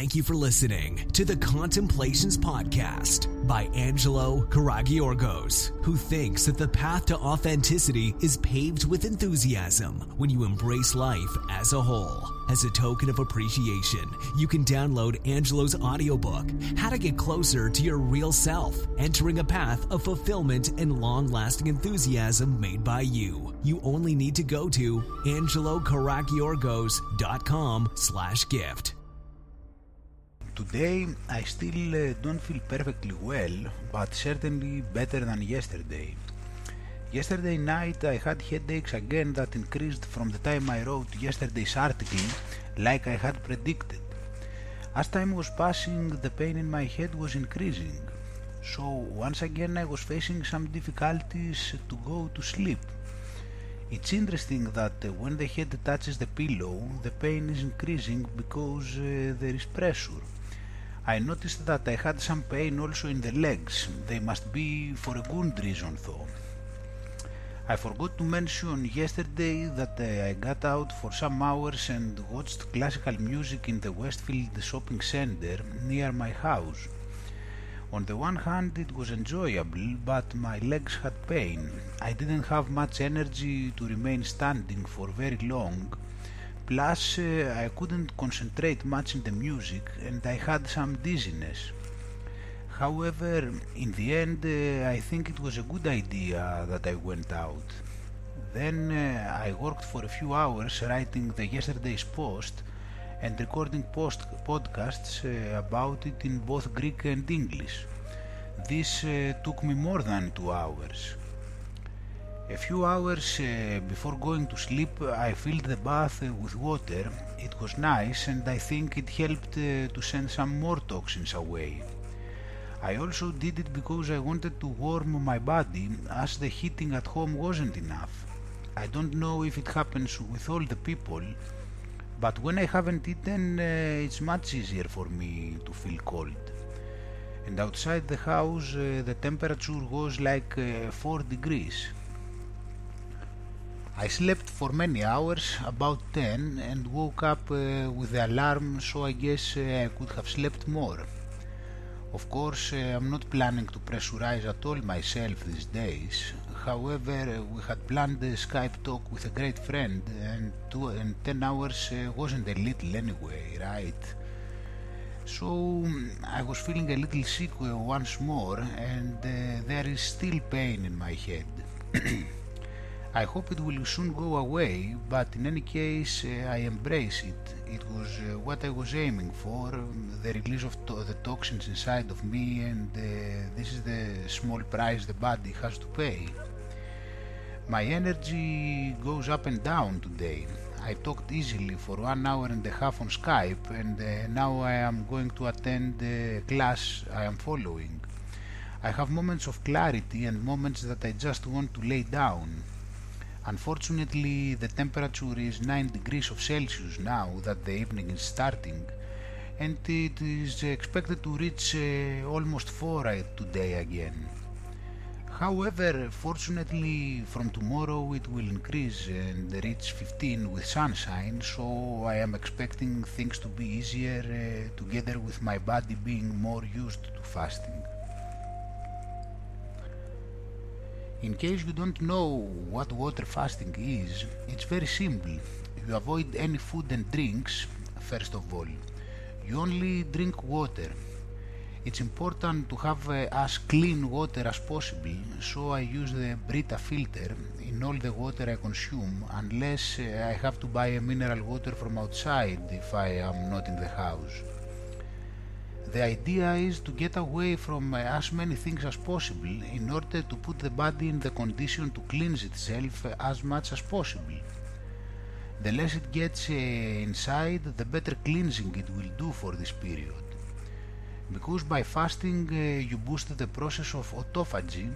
Thank you for listening to the Contemplations Podcast by Angelo Karagiorgos, who thinks that the path to authenticity is paved with enthusiasm when you embrace life as a whole. As a token of appreciation, you can download Angelo's audiobook, How to Get Closer to Your Real Self, entering a path of fulfillment and long lasting enthusiasm made by you. You only need to go to angelokaragiorgos.com slash gift. Today I still uh, don't feel perfectly well, but certainly better than yesterday. Yesterday night I had headaches again that increased from the time I wrote yesterday's article, like I had predicted. As time was passing, the pain in my head was increasing. So once again I was facing some difficulties to go to sleep. It's interesting that uh, when the head touches the pillow, the pain is increasing because uh, there is pressure. I noticed that I had some pain also in the legs. They must be for a good reason though. I forgot to mention yesterday that I got out for some hours and watched classical music in the Westfield shopping center near my house. On the one hand it was enjoyable, but my legs had pain. I didn't have much energy to remain standing for very long Plus, I couldn't concentrate much in the music and I had some dizziness. However, in the end, uh, I think it was a good idea that I went out. Then uh, I worked for a few hours writing the yesterday's post and recording post podcasts uh, about it in both Greek and English. This took me more than two hours. A few hours uh, before going to sleep I filled the bath uh, with water. It was nice and I think it helped uh, to send some more toxins away. I also did it because I wanted to warm my body as the heating at home wasn't enough. I don't know if it happens with all the people, but when I haven't eaten uh, it's much easier for me to feel cold. And outside the house uh, the temperature was like uh, 4 degrees. I slept for many hours, about 10, and woke up uh, with the alarm, so I guess uh, I could have slept more. Of course, uh, I'm not planning to pressurize at all myself these days. However, uh, we had planned a Skype talk with a great friend, and, two, and 10 hours uh, wasn't a little anyway, right? So I was feeling a little sick uh, once more, and there is still pain in my head. I hope it will soon go away, but in any case uh, I embrace it. It was uh, what I was aiming for, um, the release of to the toxins inside of me and uh, this is the small price the body has to pay. My energy goes up and down today. I talked easily for one hour and a half on Skype and uh, now I am going to attend the class I am following. I have moments of clarity and moments that I just want to lay down. Unfortunately, the temperature is 9 degrees of Celsius now that the evening is starting, and it is expected to reach uh, almost 4 today again. However, fortunately, from tomorrow it will increase and reach 15 with sunshine, so I am expecting things to be easier uh, together with my body being more used to fasting. In case you don't know what water fasting is, it's very simple. You avoid any food and drinks, first of all. You only drink water. It's important to have uh, as clean water as possible, so I use the Brita filter in all the water I consume, unless uh, I have to buy a mineral water from outside if I am not in the house. The idea is to get away from uh, as many things as possible in order to put the body in the condition to cleanse itself uh, as much as possible. The less it gets uh, inside, the better cleansing it will do for this period. Because by fasting you boost the process of autophagy,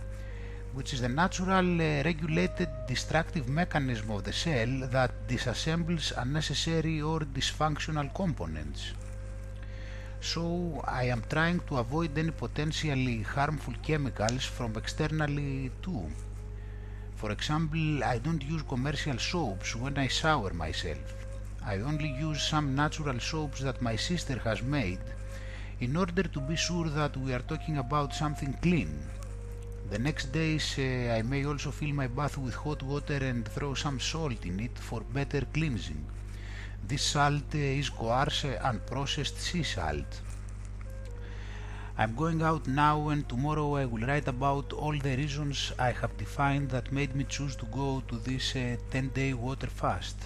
which is the natural regulated destructive mechanism of the cell that disassembles unnecessary or dysfunctional components so I am trying to avoid any potentially harmful chemicals from externally too. For example, I don't use commercial soaps when I shower myself. I only use some natural soaps that my sister has made in order to be sure that we are talking about something clean. The next days uh, I may also fill my bath with hot water and throw some salt in it for better cleansing. This salt uh, is coarse unprocessed sea salt. I'm going out now and tomorrow I will write about all the reasons I have defined that made me choose to go to this uh, 10 day water fast.